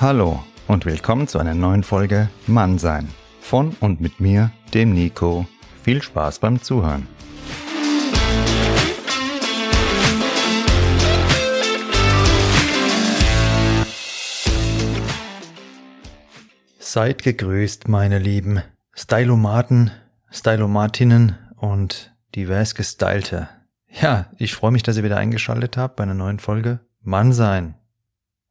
Hallo und willkommen zu einer neuen Folge Mannsein. Von und mit mir, dem Nico. Viel Spaß beim Zuhören. Seid gegrüßt, meine lieben Stylomaten, Stylomatinnen und divers Gestylte. Ja, ich freue mich, dass ihr wieder eingeschaltet habt bei einer neuen Folge Mannsein.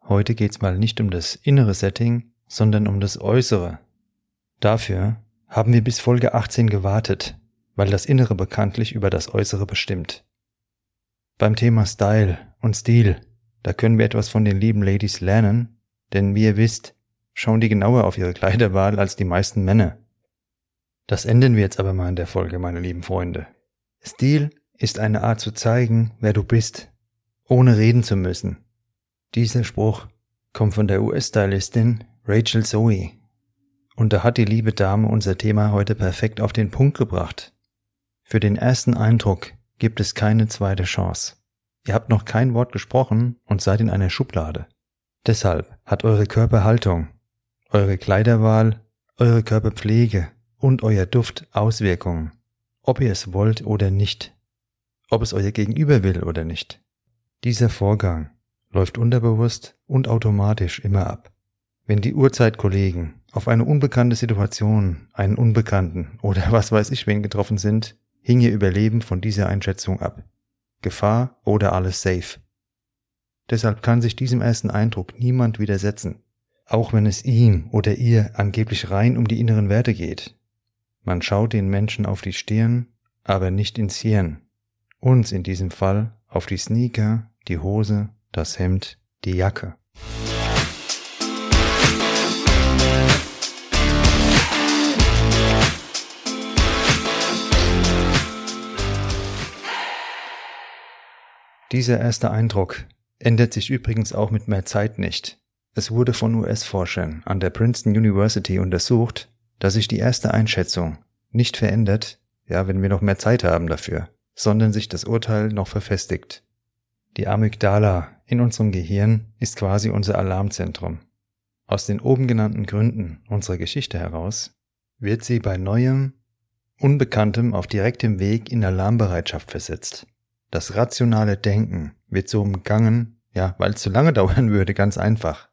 Heute geht's mal nicht um das innere Setting, sondern um das äußere. Dafür haben wir bis Folge 18 gewartet, weil das Innere bekanntlich über das Äußere bestimmt. Beim Thema Style und Stil, da können wir etwas von den lieben Ladies lernen, denn wie ihr wisst, schauen die genauer auf ihre Kleiderwahl als die meisten Männer. Das enden wir jetzt aber mal in der Folge, meine lieben Freunde. Stil ist eine Art zu zeigen, wer du bist, ohne reden zu müssen. Dieser Spruch kommt von der US-Stylistin Rachel Zoe. Und da hat die liebe Dame unser Thema heute perfekt auf den Punkt gebracht. Für den ersten Eindruck gibt es keine zweite Chance. Ihr habt noch kein Wort gesprochen und seid in einer Schublade. Deshalb hat eure Körperhaltung, eure Kleiderwahl, eure Körperpflege und euer Duft Auswirkungen, ob ihr es wollt oder nicht ob es euer Gegenüber will oder nicht. Dieser Vorgang läuft unterbewusst und automatisch immer ab. Wenn die Urzeitkollegen auf eine unbekannte Situation, einen Unbekannten oder was weiß ich wen getroffen sind, hing ihr Überleben von dieser Einschätzung ab. Gefahr oder alles safe. Deshalb kann sich diesem ersten Eindruck niemand widersetzen, auch wenn es ihm oder ihr angeblich rein um die inneren Werte geht. Man schaut den Menschen auf die Stirn, aber nicht ins Hirn, uns in diesem Fall auf die Sneaker, die Hose, das Hemd, die Jacke. Dieser erste Eindruck ändert sich übrigens auch mit mehr Zeit nicht. Es wurde von US-Forschern an der Princeton University untersucht, dass sich die erste Einschätzung nicht verändert, ja, wenn wir noch mehr Zeit haben dafür sondern sich das Urteil noch verfestigt. Die Amygdala in unserem Gehirn ist quasi unser Alarmzentrum. Aus den oben genannten Gründen unserer Geschichte heraus wird sie bei neuem, Unbekanntem auf direktem Weg in Alarmbereitschaft versetzt. Das rationale Denken wird so umgangen, ja, weil es zu lange dauern würde, ganz einfach.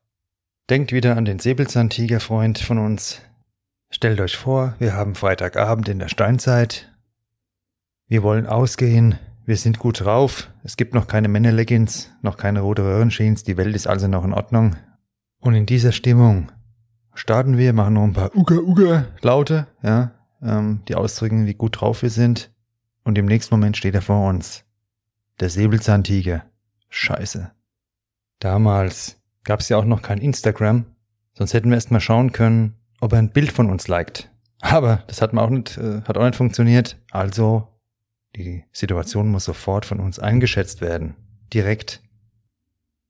Denkt wieder an den Säbelzahntigerfreund von uns. Stellt euch vor, wir haben Freitagabend in der Steinzeit wir wollen ausgehen. Wir sind gut drauf. Es gibt noch keine Männerleggings, noch keine rote Röhrenjeans. Die Welt ist also noch in Ordnung. Und in dieser Stimmung starten wir, machen noch ein paar Uga Uga Laute, ja, ähm, die ausdrücken, wie gut drauf wir sind. Und im nächsten Moment steht er vor uns. Der Säbelzahntiger. Scheiße. Damals gab es ja auch noch kein Instagram, sonst hätten wir erst mal schauen können, ob er ein Bild von uns liked. Aber das hat auch nicht, äh, hat auch nicht funktioniert. Also die Situation muss sofort von uns eingeschätzt werden. Direkt.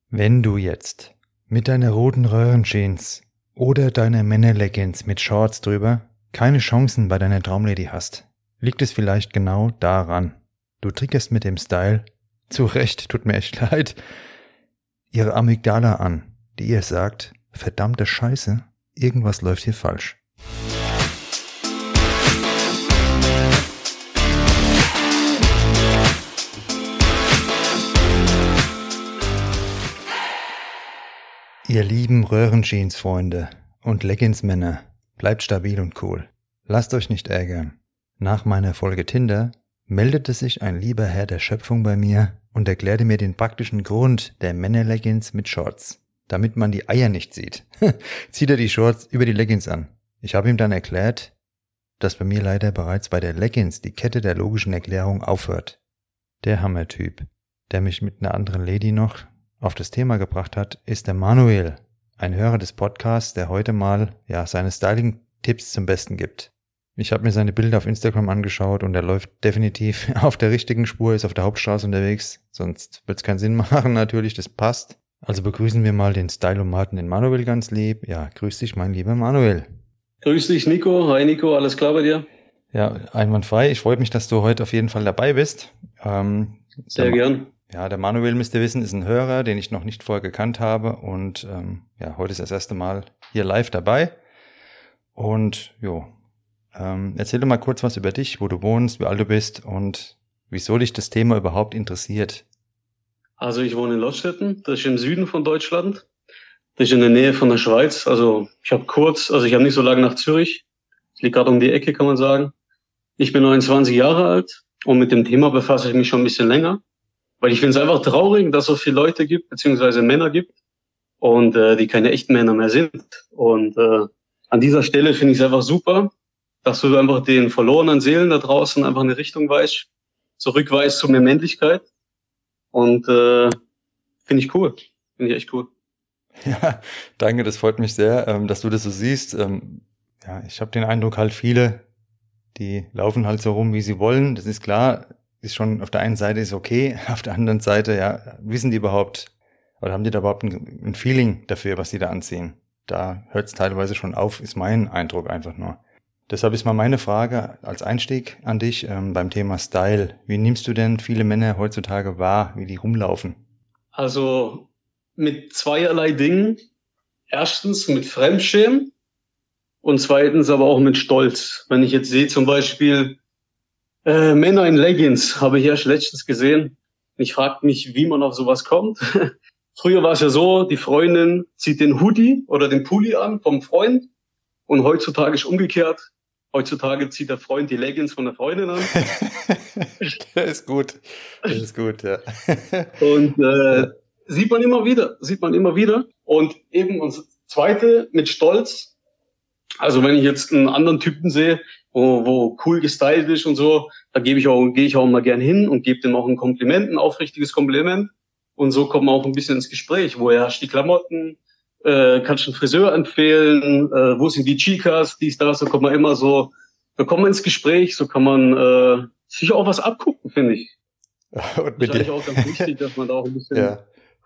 Wenn du jetzt mit deiner roten Röhrenjeans oder deiner Männerleggings mit Shorts drüber keine Chancen bei deiner Traumlady hast, liegt es vielleicht genau daran. Du triggerst mit dem Style, zu Recht, tut mir echt leid, ihre Amygdala an, die ihr sagt, verdammte Scheiße, irgendwas läuft hier falsch. Ihr lieben Röhrenjeans-Freunde und Leggings-Männer, bleibt stabil und cool. Lasst euch nicht ärgern. Nach meiner Folge Tinder meldete sich ein lieber Herr der Schöpfung bei mir und erklärte mir den praktischen Grund der Männer-Leggings mit Shorts. Damit man die Eier nicht sieht, zieht er die Shorts über die Leggings an. Ich habe ihm dann erklärt, dass bei mir leider bereits bei der Leggings die Kette der logischen Erklärung aufhört. Der Hammertyp, der mich mit einer anderen Lady noch auf das Thema gebracht hat, ist der Manuel, ein Hörer des Podcasts, der heute mal ja seine Styling-Tipps zum Besten gibt. Ich habe mir seine Bilder auf Instagram angeschaut und er läuft definitiv auf der richtigen Spur, ist auf der Hauptstraße unterwegs, sonst wird es keinen Sinn machen natürlich, das passt. Also begrüßen wir mal den Stylomaten, den Manuel ganz lieb. Ja, grüß dich, mein lieber Manuel. Grüß dich, Nico. Hi, Nico. Alles klar bei dir? Ja, einwandfrei. Ich freue mich, dass du heute auf jeden Fall dabei bist. Ähm, Sehr gern. Ja, der Manuel müsste wissen, ist ein Hörer, den ich noch nicht vorher gekannt habe und ähm, ja, heute ist das erste Mal hier live dabei. Und jo, ähm, erzähl doch mal kurz was über dich, wo du wohnst, wie alt du bist und wieso dich das Thema überhaupt interessiert. Also ich wohne in Lottstetten, das ist im Süden von Deutschland. Das ist in der Nähe von der Schweiz. Also ich habe kurz, also ich habe nicht so lange nach Zürich. Ich liege gerade um die Ecke, kann man sagen. Ich bin 29 Jahre alt und mit dem Thema befasse ich mich schon ein bisschen länger. Weil ich finde es einfach traurig, dass es so viele Leute gibt, beziehungsweise Männer gibt und äh, die keine echten Männer mehr sind. Und äh, an dieser Stelle finde ich es einfach super, dass du einfach den verlorenen Seelen da draußen einfach eine Richtung weißt, zurückweist zu mehr Männlichkeit. Und äh, finde ich cool. Finde ich echt cool. Ja, danke, das freut mich sehr, ähm, dass du das so siehst. Ähm, ja, ich habe den Eindruck, halt viele, die laufen halt so rum, wie sie wollen. Das ist klar, ist schon auf der einen Seite ist okay, auf der anderen Seite, ja, wissen die überhaupt oder haben die da überhaupt ein, ein Feeling dafür, was sie da anziehen? Da hört es teilweise schon auf, ist mein Eindruck einfach nur. Deshalb ist mal meine Frage als Einstieg an dich ähm, beim Thema Style. Wie nimmst du denn viele Männer heutzutage wahr, wie die rumlaufen? Also mit zweierlei Dingen. Erstens mit Fremdschämen und zweitens aber auch mit Stolz. Wenn ich jetzt sehe zum Beispiel äh, Männer in Leggings habe ich erst letztens gesehen. Ich frage mich, wie man auf sowas kommt. Früher war es ja so, die Freundin zieht den Hoodie oder den Pulli an vom Freund und heutzutage ist umgekehrt. Heutzutage zieht der Freund die Leggings von der Freundin an. das ist gut. Das ist gut, ja. und äh, sieht man immer wieder, sieht man immer wieder. Und eben und zweite mit Stolz. Also wenn ich jetzt einen anderen Typen sehe, wo, wo cool gestylt ist und so, da gebe ich auch, gehe ich auch mal gern hin und gebe dem auch ein Kompliment, ein aufrichtiges Kompliment. Und so kommt man auch ein bisschen ins Gespräch. Woher hast du die Klamotten? Äh, kannst du einen Friseur empfehlen? Äh, wo sind die Chicas? Dies, das, so kommt man immer so, da kommt man ins Gespräch, so kann man äh, sich auch was abgucken, finde ich. Und mit ist auch ganz wichtig, dass man da auch ein bisschen ja.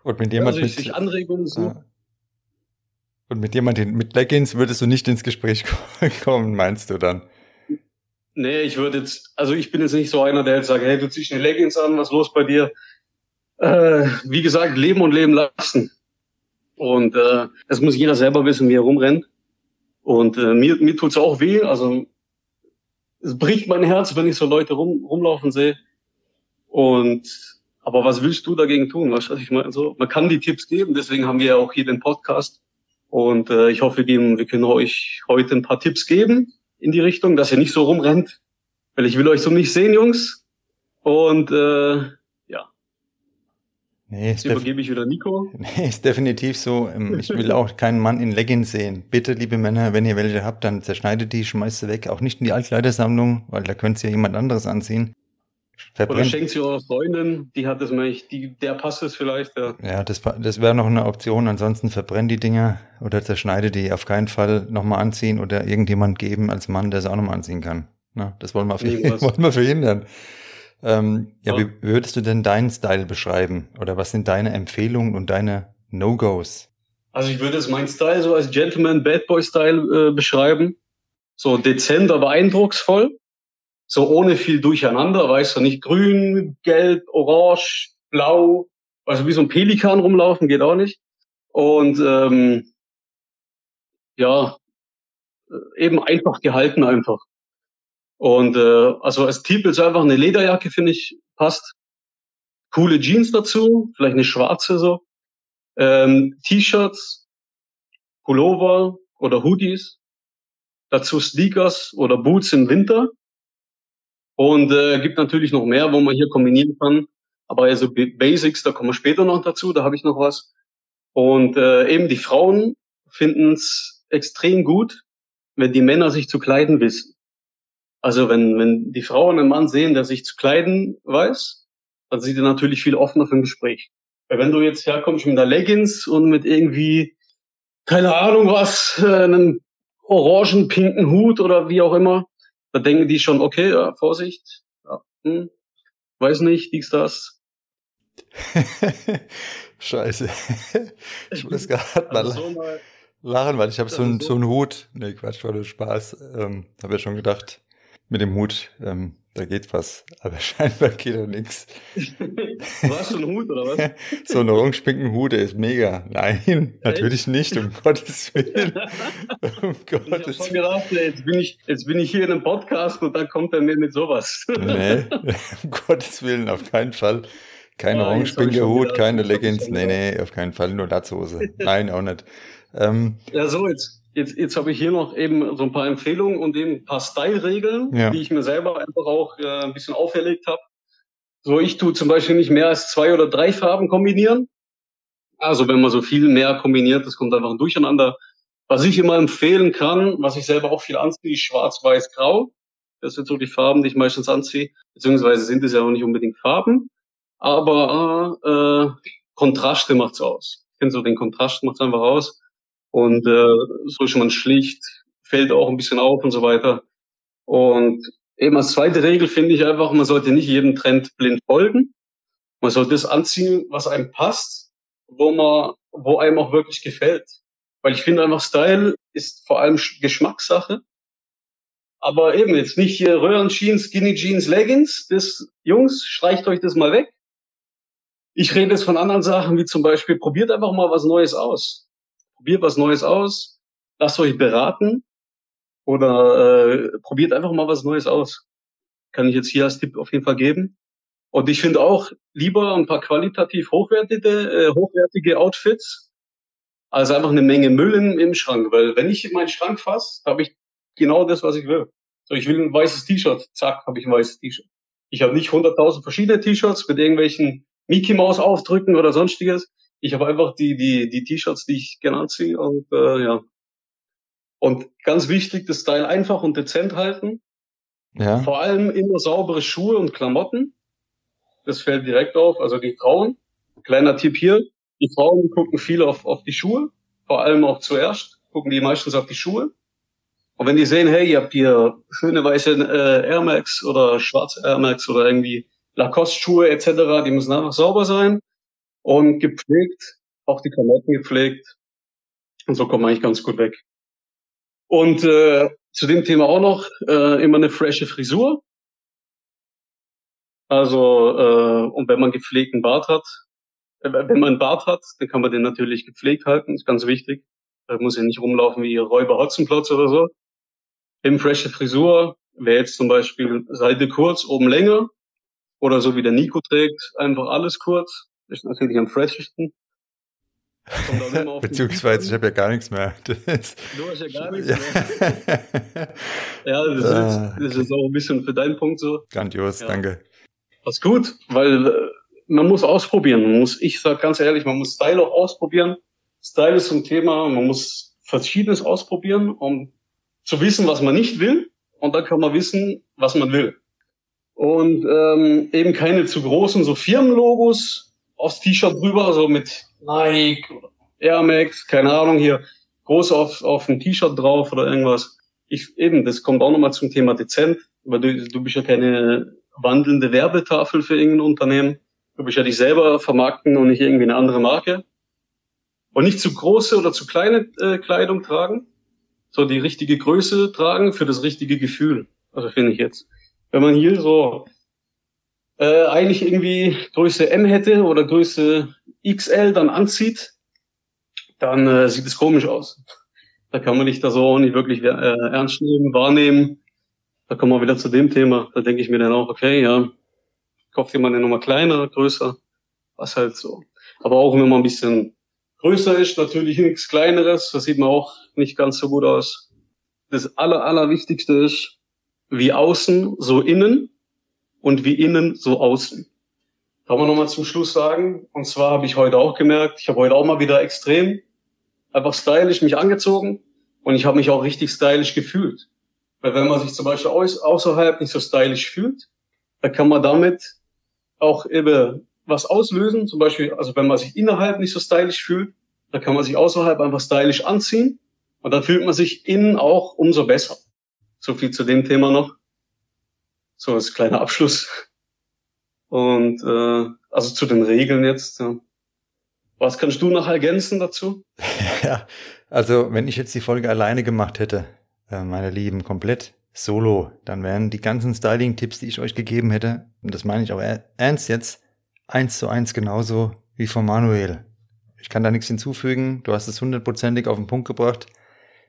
Und mit jemand ja, sich Anregungen sucht. Ja. Und mit jemandem mit Leggings würdest du nicht ins Gespräch kommen, meinst du dann? Nee, ich würde jetzt, also ich bin jetzt nicht so einer, der jetzt sagt, hey, du ziehst eine Leggings an, was los bei dir? Äh, wie gesagt, leben und leben lassen. Und äh, das muss jeder selber wissen, wie er rumrennt. Und äh, mir, mir tut's auch weh. Also es bricht mein Herz, wenn ich so Leute rum, rumlaufen sehe. Und aber was willst du dagegen tun? Was ich meine, so man kann die Tipps geben. Deswegen haben wir ja auch hier den Podcast. Und äh, ich hoffe, wir können euch heute ein paar Tipps geben in die Richtung, dass ihr nicht so rumrennt, weil ich will euch so nicht sehen, Jungs. Und äh, ja. Nee, Jetzt übergebe ich wieder Nico. Nee, ist definitiv so. Ähm, ich will auch keinen Mann in Leggings sehen. Bitte, liebe Männer, wenn ihr welche habt, dann zerschneidet die, schmeißt sie weg. Auch nicht in die Altkleidersammlung, weil da könnt ihr ja jemand anderes anziehen. Verbrennt. Oder schenkt sie eurer Freundin, die hat das nicht, die, der passt es vielleicht. Ja, ja das, das wäre noch eine Option. Ansonsten verbrennt die Dinger oder zerschneide die auf keinen Fall nochmal anziehen oder irgendjemand geben als Mann, der sie auch nochmal anziehen kann. Na, das wollen wir, wollen wir verhindern. Ähm, ja, ja, wie würdest du denn deinen Style beschreiben? Oder was sind deine Empfehlungen und deine No-Gos? Also ich würde es meinen Style so als Gentleman Bad Boy Style äh, beschreiben. So dezent, aber eindrucksvoll so ohne viel Durcheinander, weißt du, nicht grün, gelb, orange, blau, also wie so ein Pelikan rumlaufen, geht auch nicht. Und ähm, ja, eben einfach gehalten einfach. Und äh, also als Typ ist einfach eine Lederjacke, finde ich, passt. Coole Jeans dazu, vielleicht eine schwarze so. Ähm, T-Shirts, Pullover oder Hoodies. Dazu Sneakers oder Boots im Winter. Und äh, gibt natürlich noch mehr, wo man hier kombinieren kann. Aber also Basics, da kommen wir später noch dazu, da habe ich noch was. Und äh, eben die Frauen finden es extrem gut, wenn die Männer sich zu kleiden wissen. Also wenn, wenn die Frau einen Mann sehen, der sich zu kleiden weiß, dann sind die natürlich viel offener für ein Gespräch. Weil wenn du jetzt herkommst mit einer Leggings und mit irgendwie, keine Ahnung was, äh, einem orangen, pinken Hut oder wie auch immer, da denken die schon, okay, ja, Vorsicht, ja, hm, weiß nicht, dies, das. Scheiße. Ich muss gerade mal, also so mal, lachen, weil ich habe so, so, so einen Hut. Nee, Quatsch, war nur Spaß. Ähm, habe ja schon gedacht, mit dem Hut ähm, da geht was. Aber scheinbar geht da nichts. Was, so ein Hut oder was? so ein Orange-Pinken-Hut, der ist mega. Nein, natürlich nicht, um Gottes Willen. Um Gottes Willen. Gedacht, jetzt, bin ich, jetzt bin ich hier in einem Podcast und dann kommt er mir mit sowas. nee, um Gottes Willen, auf keinen Fall. Kein ah, Orange-Pinker-Hut, keine Leggings. Nee, nee, auf keinen Fall, nur Latzhose. Nein, auch nicht. Ähm, ja, so, jetzt, jetzt, jetzt habe ich hier noch eben so ein paar Empfehlungen und eben ein paar Style-Regeln, ja. die ich mir selber einfach auch äh, ein bisschen auferlegt habe. So, ich tue zum Beispiel nicht mehr als zwei oder drei Farben kombinieren. Also wenn man so viel mehr kombiniert, das kommt einfach ein Durcheinander. Was ich immer empfehlen kann, was ich selber auch viel anziehe, ist schwarz, weiß, grau. Das sind so die Farben, die ich meistens anziehe. Beziehungsweise sind es ja auch nicht unbedingt Farben. Aber äh, Kontraste macht's aus. Ich finde so den Kontrast macht's einfach aus. Und äh, so ist man schlicht, fällt auch ein bisschen auf und so weiter. Und eben als zweite Regel finde ich einfach, man sollte nicht jedem Trend blind folgen. Man sollte das anziehen, was einem passt, wo man, wo einem auch wirklich gefällt. Weil ich finde einfach Style ist vor allem Geschmackssache. Aber eben jetzt nicht hier Röhrenjeans, Skinny Jeans, Leggings. Das, Jungs, streicht euch das mal weg. Ich rede jetzt von anderen Sachen, wie zum Beispiel, probiert einfach mal was Neues aus probiert was Neues aus, lasst euch beraten oder äh, probiert einfach mal was Neues aus. Kann ich jetzt hier als Tipp auf jeden Fall geben. Und ich finde auch lieber ein paar qualitativ hochwertige, äh, hochwertige Outfits als einfach eine Menge Müll im, im Schrank. Weil wenn ich in meinen Schrank fasse, habe ich genau das, was ich will. So, ich will ein weißes T-Shirt, zack, habe ich ein weißes T-Shirt. Ich habe nicht 100.000 verschiedene T-Shirts mit irgendwelchen Mickey Maus Aufdrücken oder sonstiges. Ich habe einfach die, die, die T-Shirts, die ich gerne anziehe und äh, ja. Und ganz wichtig, das Style einfach und dezent halten. Ja. Vor allem immer saubere Schuhe und Klamotten. Das fällt direkt auf. Also die Frauen, kleiner Tipp hier, die Frauen gucken viel auf, auf die Schuhe, vor allem auch zuerst, gucken die meistens auf die Schuhe. Und wenn die sehen, hey, ihr habt hier schöne weiße äh, Air Max oder schwarze Air Max oder irgendwie Lacoste-Schuhe etc., die müssen einfach sauber sein und gepflegt, auch die Klamotten gepflegt. Und so kommt man eigentlich ganz gut weg. Und äh, zu dem Thema auch noch äh, immer eine frische Frisur. Also äh, und wenn man gepflegten Bart hat, äh, wenn man einen Bart hat, dann kann man den natürlich gepflegt halten, ist ganz wichtig. Da muss ja nicht rumlaufen wie Räuber Hotzenplotz oder so. Im frische Frisur wäre jetzt zum Beispiel Seite kurz, oben länger. Oder so wie der Nico trägt, einfach alles kurz ist natürlich am freshesten. Beziehungsweise ich habe ja gar nichts mehr. du hast ja gar nichts mehr. ja, das, ah. ist, das ist auch ein bisschen für deinen Punkt so. Grandios, ja. danke. Das ist gut, weil äh, man muss ausprobieren. Man muss, ich sag ganz ehrlich, man muss Style auch ausprobieren. Style ist ein Thema, man muss Verschiedenes ausprobieren, um zu wissen, was man nicht will. Und dann kann man wissen, was man will. Und ähm, eben keine zu großen so Firmenlogos, aufs T-Shirt drüber, so mit Nike oder Air Max, keine Ahnung, hier groß auf, auf ein T-Shirt drauf oder irgendwas. Ich, eben, das kommt auch nochmal zum Thema dezent, weil du, du bist ja keine wandelnde Werbetafel für irgendein Unternehmen. Du bist ja dich selber vermarkten und nicht irgendwie eine andere Marke. Und nicht zu große oder zu kleine äh, Kleidung tragen, so die richtige Größe tragen für das richtige Gefühl. Also finde ich jetzt. Wenn man hier so äh, eigentlich irgendwie Größe M hätte oder Größe XL dann anzieht, dann äh, sieht es komisch aus. Da kann man nicht da so nicht wirklich äh, ernst nehmen, wahrnehmen. Da kommen wir wieder zu dem Thema. Da denke ich mir dann auch, okay, ja, kauft jemand eine Nummer kleiner, größer, was halt so. Aber auch wenn man ein bisschen größer ist, natürlich nichts Kleineres, das sieht man auch nicht ganz so gut aus. Das aller, allerwichtigste ist, wie außen, so innen und wie innen so außen. Kann man nochmal zum Schluss sagen. Und zwar habe ich heute auch gemerkt, ich habe heute auch mal wieder extrem einfach stylisch mich angezogen und ich habe mich auch richtig stylisch gefühlt. Weil wenn man sich zum Beispiel außerhalb nicht so stylisch fühlt, dann kann man damit auch eben was auslösen. Zum Beispiel, also wenn man sich innerhalb nicht so stylisch fühlt, dann kann man sich außerhalb einfach stylisch anziehen und dann fühlt man sich innen auch umso besser. So viel zu dem Thema noch. So als kleiner Abschluss. Und äh, also zu den Regeln jetzt. Ja. Was kannst du noch ergänzen dazu? ja, also wenn ich jetzt die Folge alleine gemacht hätte, äh, meine Lieben, komplett solo, dann wären die ganzen Styling-Tipps, die ich euch gegeben hätte, und das meine ich auch ernst jetzt, eins zu eins genauso wie von Manuel. Ich kann da nichts hinzufügen. Du hast es hundertprozentig auf den Punkt gebracht.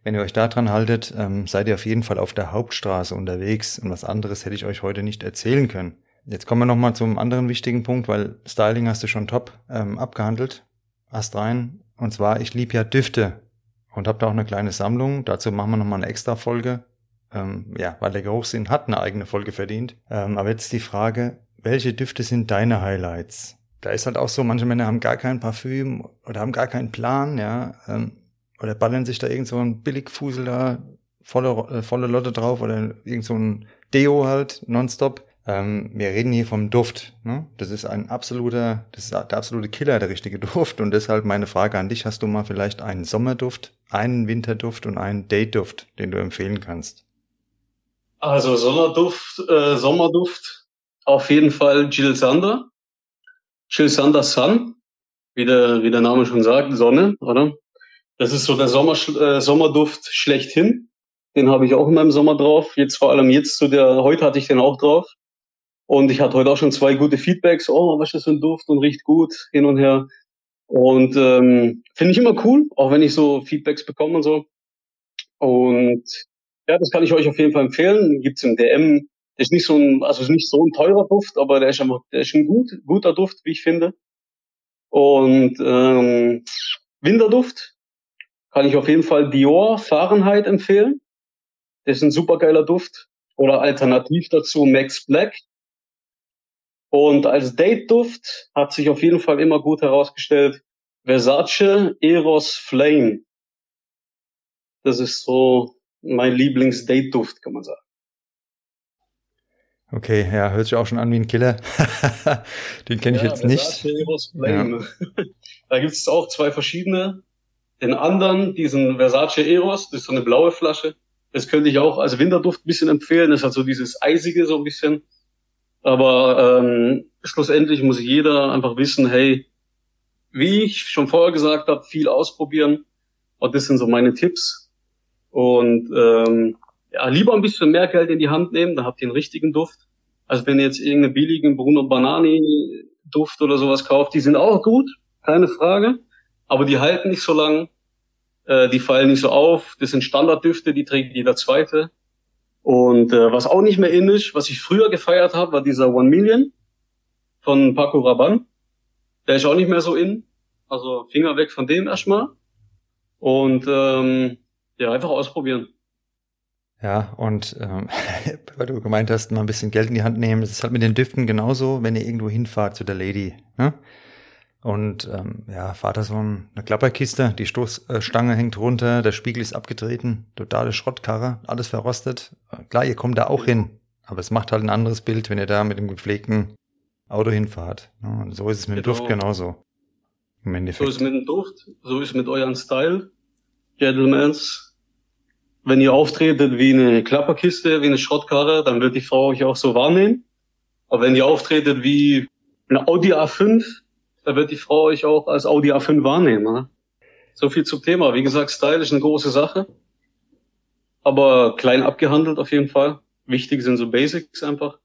Wenn ihr euch da dran haltet, ähm, seid ihr auf jeden Fall auf der Hauptstraße unterwegs und was anderes hätte ich euch heute nicht erzählen können. Jetzt kommen wir nochmal zum anderen wichtigen Punkt, weil Styling hast du schon top ähm, abgehandelt. Ast rein. Und zwar, ich liebe ja Düfte und habe da auch eine kleine Sammlung. Dazu machen wir nochmal eine extra Folge. Ähm, ja, weil der Geruchssinn hat eine eigene Folge verdient. Ähm, aber jetzt die Frage, welche Düfte sind deine Highlights? Da ist halt auch so, manche Männer haben gar kein Parfüm oder haben gar keinen Plan, ja. Ähm, oder ballern sich da irgend so ein Billigfusel da volle, äh, volle Lotte drauf oder irgend so ein Deo halt nonstop. Ähm, wir reden hier vom Duft. Ne? Das ist ein absoluter, das ist der absolute Killer, der richtige Duft. Und deshalb meine Frage an dich: Hast du mal vielleicht einen Sommerduft, einen Winterduft und einen Dateduft, den du empfehlen kannst? Also Sommerduft, äh, Sommerduft, auf jeden Fall Jill Sander. Jill Sander Sun, wie der, wie der Name schon sagt, Sonne, oder? Das ist so der Sommer, äh, Sommerduft schlechthin. Den habe ich auch in meinem Sommer drauf. Jetzt vor allem jetzt zu der, heute hatte ich den auch drauf. Und ich hatte heute auch schon zwei gute Feedbacks. Oh, was ist das für ein Duft und riecht gut hin und her. Und ähm, finde ich immer cool, auch wenn ich so Feedbacks bekomme und so. Und ja, das kann ich euch auf jeden Fall empfehlen. Gibt's im DM. Ist nicht so ein, also nicht so ein teurer Duft, aber der ist einfach, der ist ein gut, guter Duft, wie ich finde. Und ähm, Winterduft kann ich auf jeden Fall Dior Fahrenheit empfehlen. Das ist ein supergeiler Duft. Oder alternativ dazu Max Black. Und als Date-Duft hat sich auf jeden Fall immer gut herausgestellt Versace Eros Flame. Das ist so mein Lieblings-Date-Duft, kann man sagen. Okay, ja, hört sich auch schon an wie ein Killer. Den kenne ich ja, jetzt nicht. Eros Flame. Ja. Da gibt es auch zwei verschiedene. Den anderen, diesen Versace Eros, das ist so eine blaue Flasche. Das könnte ich auch als Winterduft ein bisschen empfehlen. Das hat so dieses Eisige so ein bisschen. Aber ähm, schlussendlich muss jeder einfach wissen, hey, wie ich schon vorher gesagt habe, viel ausprobieren. Und das sind so meine Tipps. Und ähm, ja, lieber ein bisschen mehr Geld in die Hand nehmen, da habt ihr einen richtigen Duft. Also wenn ihr jetzt irgendeinen billigen Bruno Banani Duft oder sowas kauft, die sind auch gut, keine Frage. Aber die halten nicht so lang, äh, die fallen nicht so auf. Das sind Standarddüfte, die trägt jeder Zweite. Und äh, was auch nicht mehr in ist, was ich früher gefeiert habe, war dieser One Million von Paco Rabanne. Der ist auch nicht mehr so in. Also Finger weg von dem erstmal. Und ähm, ja, einfach ausprobieren. Ja, und ähm, weil du gemeint hast, mal ein bisschen Geld in die Hand nehmen, das ist halt mit den Düften genauso, wenn ihr irgendwo hinfahrt zu der Lady. Ne? Und ähm, ja, Vater so eine Klapperkiste, die Stoßstange hängt runter, der Spiegel ist abgetreten, totale Schrottkarre, alles verrostet. Klar, ihr kommt da auch hin, aber es macht halt ein anderes Bild, wenn ihr da mit dem gepflegten Auto hinfahrt. Und so ist es mit dem Duft genau. genauso. Im Endeffekt. So ist es mit dem Duft, so ist es mit eurem Style, Gentlemans. Wenn ihr auftretet wie eine Klapperkiste, wie eine Schrottkarre, dann wird die Frau euch auch so wahrnehmen. Aber wenn ihr auftretet wie eine Audi A5, da wird die Frau euch auch als Audi A5 wahrnehmen. Ne? So viel zum Thema. Wie gesagt, Style ist eine große Sache, aber klein abgehandelt auf jeden Fall. Wichtig sind so Basics einfach.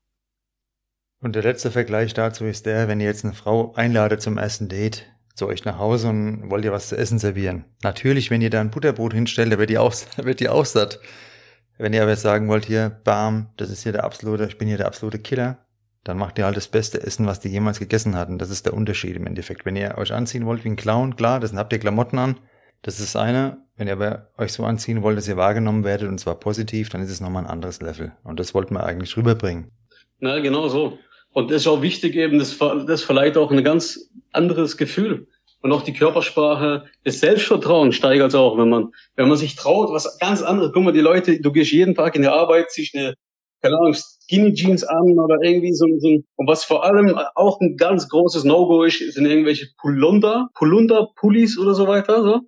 Und der letzte Vergleich dazu ist der, wenn ihr jetzt eine Frau einladet zum ersten Date zu euch nach Hause und wollt ihr was zu essen servieren. Natürlich, wenn ihr da ein Butterbrot hinstellt, da wird ihr auch, wird ihr auch satt. Wenn ihr aber sagen wollt, hier, bam, das ist hier der absolute, ich bin hier der absolute Killer, dann macht ihr halt das beste Essen, was die jemals gegessen hatten. Das ist der Unterschied im Endeffekt. Wenn ihr euch anziehen wollt wie ein Clown, klar, das habt ihr Klamotten an. Das ist eine. Wenn ihr aber euch so anziehen wollt, dass ihr wahrgenommen werdet und zwar positiv, dann ist es nochmal ein anderes Level. Und das wollten wir eigentlich rüberbringen. Na, genau so. Und das ist auch wichtig eben, das, das verleiht auch ein ganz anderes Gefühl. Und auch die Körpersprache, das Selbstvertrauen steigert auch, wenn man, wenn man sich traut, was ganz anderes. Guck mal, die Leute, du gehst jeden Tag in der Arbeit, ziehst eine, keine Ahnung, Skinny Jeans an oder irgendwie so, so und was vor allem auch ein ganz großes No-Go ist, sind irgendwelche Pulunder, Pulunder, Pullis oder so weiter, so.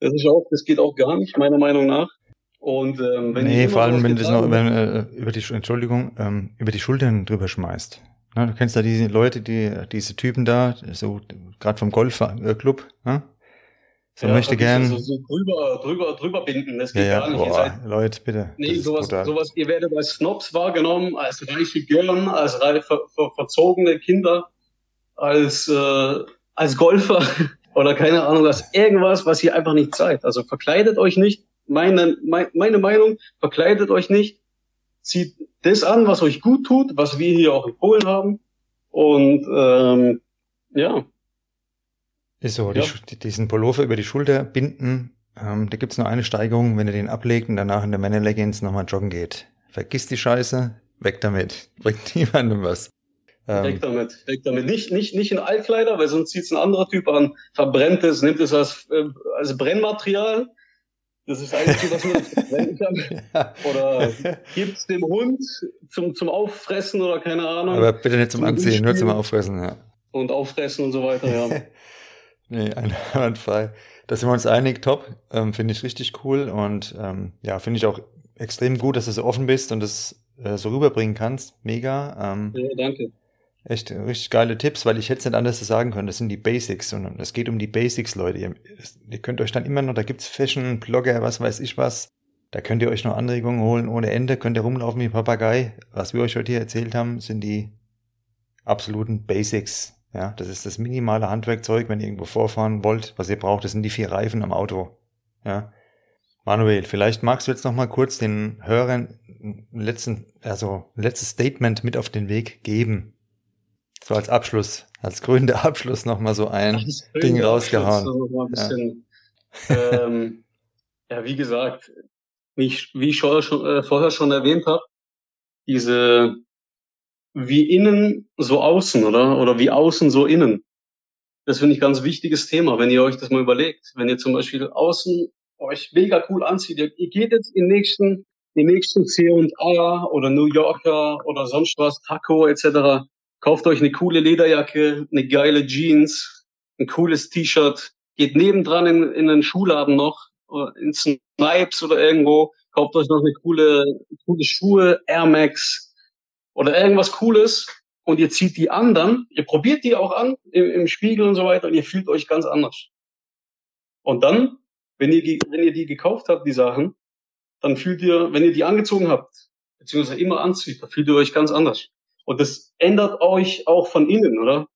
Das ist auch, das geht auch gar nicht, meiner Meinung nach. Und ähm, wenn nee, vor allem wenn du das noch wenn, äh, über die Entschuldigung ähm, über die Schultern drüber schmeißt. Na, du kennst ja diese Leute, die diese Typen da, so gerade vom Golfclub, ne? So ja, möchte gern. Also so drüber, drüber, drüber binden, das geht ja, gar nicht. Boah, seid, Leute, bitte. Nee, sowas, sowas, ihr werdet als Snobs wahrgenommen, als reiche Girlen, als ver, ver, verzogene Kinder, als, äh, als Golfer oder keine Ahnung, als irgendwas, was ihr einfach nicht seid. Also verkleidet euch nicht. Meine, meine, meine Meinung, verkleidet euch nicht. Zieht das an, was euch gut tut, was wir hier auch in Polen haben. Und ähm, ja, ist so, ja. die, diesen Pullover über die Schulter binden, ähm, da gibt's nur eine Steigerung, wenn ihr den ablegt und danach in der Männerleggings nochmal joggen geht. Vergiss die Scheiße, weg damit. Bringt niemandem was. Ähm, weg damit, weg damit. Nicht, nicht, nicht in Altkleider, weil sonst zieht's ein anderer Typ an. Verbrennt es, nimmt es als, äh, als Brennmaterial. Das ist eigentlich was man verwenden kann. Oder gibt's dem Hund zum, zum Auffressen oder keine Ahnung. Aber bitte nicht zum, zum Anziehen, nur zum Auffressen, ja. Und Auffressen und so weiter, ja. Nee, einwandfrei. Da sind wir uns einig, top. Ähm, finde ich richtig cool und ähm, ja, finde ich auch extrem gut, dass du so offen bist und das äh, so rüberbringen kannst. Mega. Ähm, ja, danke. Echt richtig geile Tipps, weil ich hätte es nicht anders sagen können. Das sind die Basics und es geht um die Basics, Leute. Ihr, ihr könnt euch dann immer noch, da gibt's Fashion, Blogger, was weiß ich was. Da könnt ihr euch noch Anregungen holen ohne Ende, könnt ihr rumlaufen wie Papagei. Was wir euch heute hier erzählt haben, sind die absoluten Basics. Ja, das ist das minimale Handwerkzeug, wenn ihr irgendwo vorfahren wollt. Was ihr braucht, das sind die vier Reifen am Auto. Ja. Manuel, vielleicht magst du jetzt noch mal kurz den Hörern letzten, also letztes Statement mit auf den Weg geben. So als Abschluss, als grüner Abschluss noch mal so ein Ding rausgehauen. So ein bisschen, ja. ähm, ja, wie gesagt, wie ich, wie ich schon, äh, vorher schon erwähnt habe, diese wie innen so außen, oder? Oder wie außen so innen. Das finde ich ganz wichtiges Thema, wenn ihr euch das mal überlegt. Wenn ihr zum Beispiel außen euch mega cool anzieht, ihr, ihr geht jetzt in nächsten, in nächsten C&A oder New Yorker oder sonst was, Taco etc. Kauft euch eine coole Lederjacke, eine geile Jeans, ein cooles T-Shirt, geht nebendran in, in einen Schuhladen noch, oder in Snipes oder irgendwo, kauft euch noch eine coole, coole Schuhe, Air Max, oder irgendwas Cooles und ihr zieht die anderen, ihr probiert die auch an im, im Spiegel und so weiter und ihr fühlt euch ganz anders. Und dann, wenn ihr, die, wenn ihr die gekauft habt, die Sachen, dann fühlt ihr, wenn ihr die angezogen habt, beziehungsweise immer anzieht, dann fühlt ihr euch ganz anders. Und das ändert euch auch von innen, oder?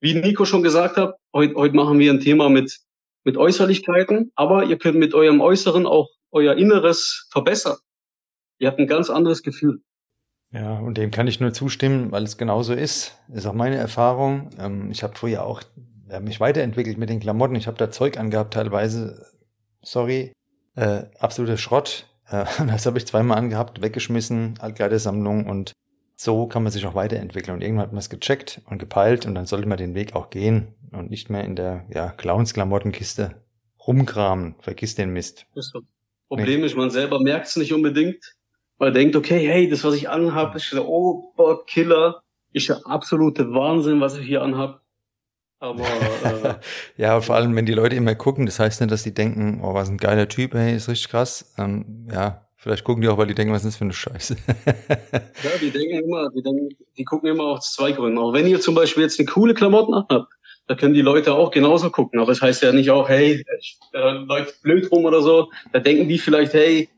Wie Nico schon gesagt hat, heute, heute machen wir ein Thema mit, mit Äußerlichkeiten, aber ihr könnt mit eurem Äußeren auch euer Inneres verbessern. Ihr habt ein ganz anderes Gefühl. Ja, und dem kann ich nur zustimmen, weil es genauso ist. Ist auch meine Erfahrung. Ähm, ich habe früher auch mich weiterentwickelt mit den Klamotten. Ich habe da Zeug angehabt, teilweise, sorry, äh, absoluter Schrott. Äh, das habe ich zweimal angehabt, weggeschmissen, Altkleidersammlung und so kann man sich auch weiterentwickeln. Und irgendwann hat man es gecheckt und gepeilt und dann sollte man den Weg auch gehen und nicht mehr in der ja, Clowns-Klamottenkiste rumkramen. Vergiss den Mist. Das Problem nee. ist, man selber merkt es nicht unbedingt. Man denkt, okay, hey, das, was ich anhabe, ist der Oberkiller. Ist der absolute Wahnsinn, was ich hier anhab. Aber äh, ja, vor allem, wenn die Leute immer gucken, das heißt nicht, dass die denken, oh, was ein geiler Typ, hey, ist richtig krass. Ähm, ja, vielleicht gucken die auch, weil die denken, was ist das für eine Scheiße. ja, die denken immer, die, denken, die gucken immer aus zwei Gründen. Auch wenn ihr zum Beispiel jetzt eine coole Klamotten habt, da können die Leute auch genauso gucken. Aber es das heißt ja nicht auch, hey, äh, läuft blöd rum oder so. Da denken die vielleicht, hey,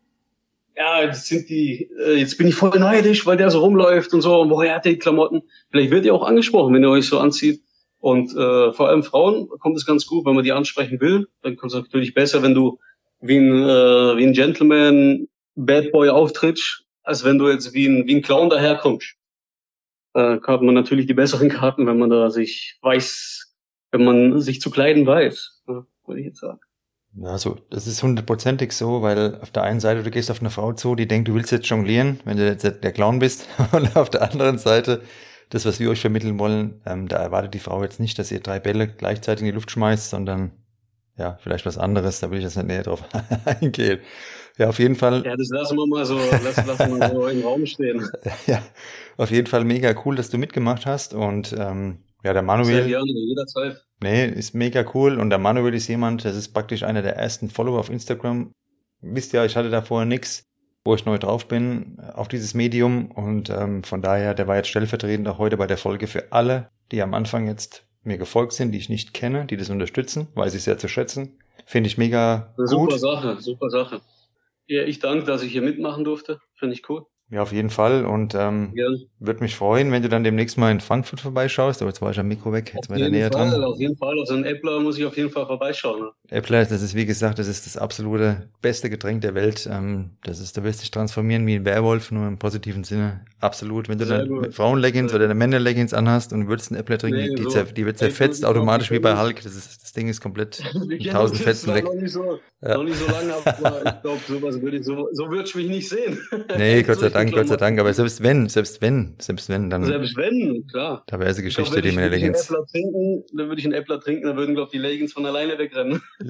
ja, jetzt sind die, äh, jetzt bin ich voll neidisch, weil der so rumläuft und so, und woher hat der die Klamotten? Vielleicht wird ihr auch angesprochen, wenn ihr euch so anzieht. Und äh, vor allem Frauen kommt es ganz gut, wenn man die ansprechen will. Dann kommt es natürlich besser, wenn du wie ein, äh, wie ein Gentleman, Bad Boy auftrittst, als wenn du jetzt wie ein, wie ein Clown daherkommst. Äh, hat man natürlich die besseren Karten, wenn man da sich weiß, wenn man sich zu kleiden weiß, würde ich jetzt sagen. Ja, so, das ist hundertprozentig so, weil auf der einen Seite, du gehst auf eine Frau zu, die denkt, du willst jetzt jonglieren, wenn du jetzt der Clown bist. Und auf der anderen Seite, das, was wir euch vermitteln wollen, ähm, da erwartet die Frau jetzt nicht, dass ihr drei Bälle gleichzeitig in die Luft schmeißt, sondern ja, vielleicht was anderes, da will ich jetzt nicht näher drauf eingehen. Ja, auf jeden Fall. Ja, das lassen wir mal so, lassen, lassen wir so im Raum stehen. ja, auf jeden Fall mega cool, dass du mitgemacht hast und ähm, ja, der Manuel. Nee, ist mega cool. Und der Manuel ist jemand, das ist praktisch einer der ersten Follower auf Instagram. Wisst ihr, ich hatte da vorher nix, wo ich neu drauf bin, auf dieses Medium. Und ähm, von daher, der war jetzt stellvertretend auch heute bei der Folge für alle, die am Anfang jetzt mir gefolgt sind, die ich nicht kenne, die das unterstützen, weiß ich sehr zu schätzen. Finde ich mega Super gut. Sache, super Sache. Ja, ich danke, dass ich hier mitmachen durfte. Finde ich cool. Ja, auf jeden Fall. Und ähm, Gern. würde mich freuen, wenn du dann demnächst mal in Frankfurt vorbeischaust. Aber jetzt war ich am Mikro weg, jetzt war er näher jeden Fall, dran. auf jeden Fall. Also ein Äppler muss ich auf jeden Fall vorbeischauen. Ne? Äppler, das ist wie gesagt, das ist das absolute beste Getränk der Welt. Ähm, das ist, du wirst dich transformieren wie ein Werwolf, nur im positiven Sinne. Absolut. Wenn du Sehr dann mit Frauenleggings Sehr oder Männerleggings anhast und würdest einen Äppler trinken, Nee, die, so. zer, die wird zerfetzt automatisch wie bei Hulk. Das, ist, das Ding ist komplett kennen tausend Fetzen weg. Noch nicht so, Ja. noch nicht so lange, aber ich glaube, sowas würde ich so, so würde ich mich nicht sehen. Nee, Gott sei Solche Dank, Gott sei. Dank. Aber selbst wenn, selbst wenn, selbst wenn, dann, Selbst wenn, klar. da wäre glaub, Geschichte, wenn die Männerleggings. Äppler trinken, dann würde ich einen Äppler trinken, dann würden, glaube ich, die Leggings von alleine wegrennen.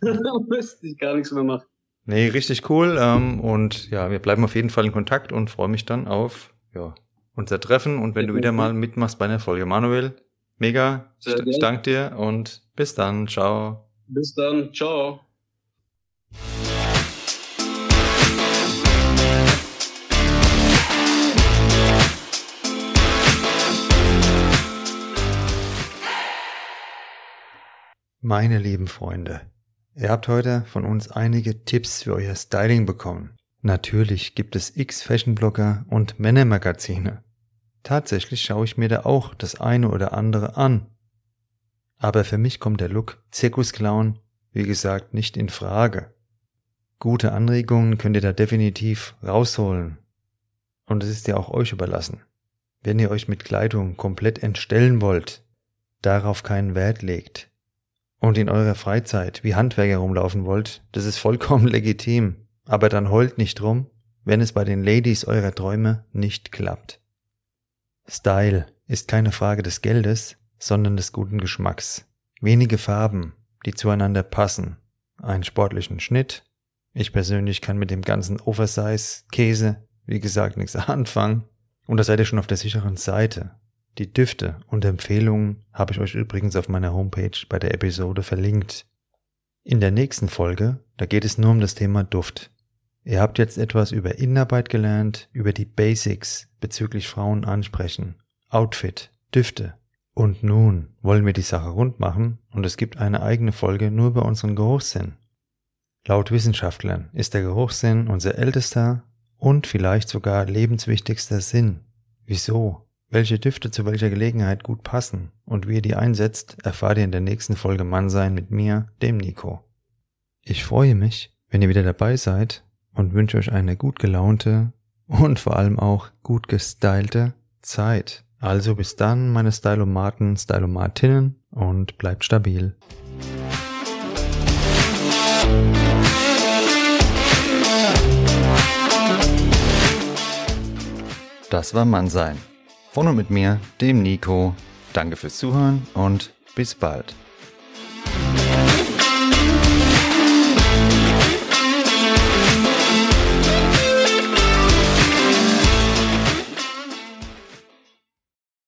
dann müsste ich gar nichts mehr machen. Nee, richtig cool. Ähm, und ja, wir bleiben auf jeden Fall in Kontakt und freue mich dann auf ja, unser Treffen und wenn du wieder mal mitmachst bei einer Folge. Manuel, mega. Sehr Ich, ich danke dir und bis dann. Ciao. Bis dann, ciao. Meine lieben Freunde, ihr habt heute von uns einige Tipps für euer Styling bekommen. Natürlich gibt es x Fashion-Blogger und Männermagazine. Tatsächlich schaue ich mir da auch das eine oder andere an. Aber für mich kommt der Look Zirkusclown, wie gesagt, nicht in Frage. Gute Anregungen könnt ihr da definitiv rausholen. Und es ist ja auch euch überlassen. Wenn ihr euch mit Kleidung komplett entstellen wollt, darauf keinen Wert legt, und in eurer Freizeit wie Handwerker rumlaufen wollt, das ist vollkommen legitim. Aber dann heult nicht rum, wenn es bei den Ladies eurer Träume nicht klappt. Style ist keine Frage des Geldes, sondern des guten Geschmacks. Wenige Farben, die zueinander passen, einen sportlichen Schnitt. Ich persönlich kann mit dem ganzen Oversize-Käse, wie gesagt, nichts anfangen. Und da seid ihr schon auf der sicheren Seite. Die Düfte und Empfehlungen habe ich euch übrigens auf meiner Homepage bei der Episode verlinkt. In der nächsten Folge, da geht es nur um das Thema Duft. Ihr habt jetzt etwas über Innenarbeit gelernt, über die Basics bezüglich Frauen ansprechen, Outfit, Düfte. Und nun wollen wir die Sache rund machen und es gibt eine eigene Folge nur über unseren Geruchssinn. Laut Wissenschaftlern ist der Geruchssinn unser ältester und vielleicht sogar lebenswichtigster Sinn. Wieso? Welche Düfte zu welcher Gelegenheit gut passen und wie ihr die einsetzt, erfahrt ihr in der nächsten Folge Mannsein mit mir, dem Nico. Ich freue mich, wenn ihr wieder dabei seid und wünsche euch eine gut gelaunte und vor allem auch gut gestylte Zeit. Also bis dann, meine Stylomaten, Stylomatinnen und bleibt stabil. Das war Mannsein. Und mit mir, dem Nico. Danke fürs Zuhören und bis bald.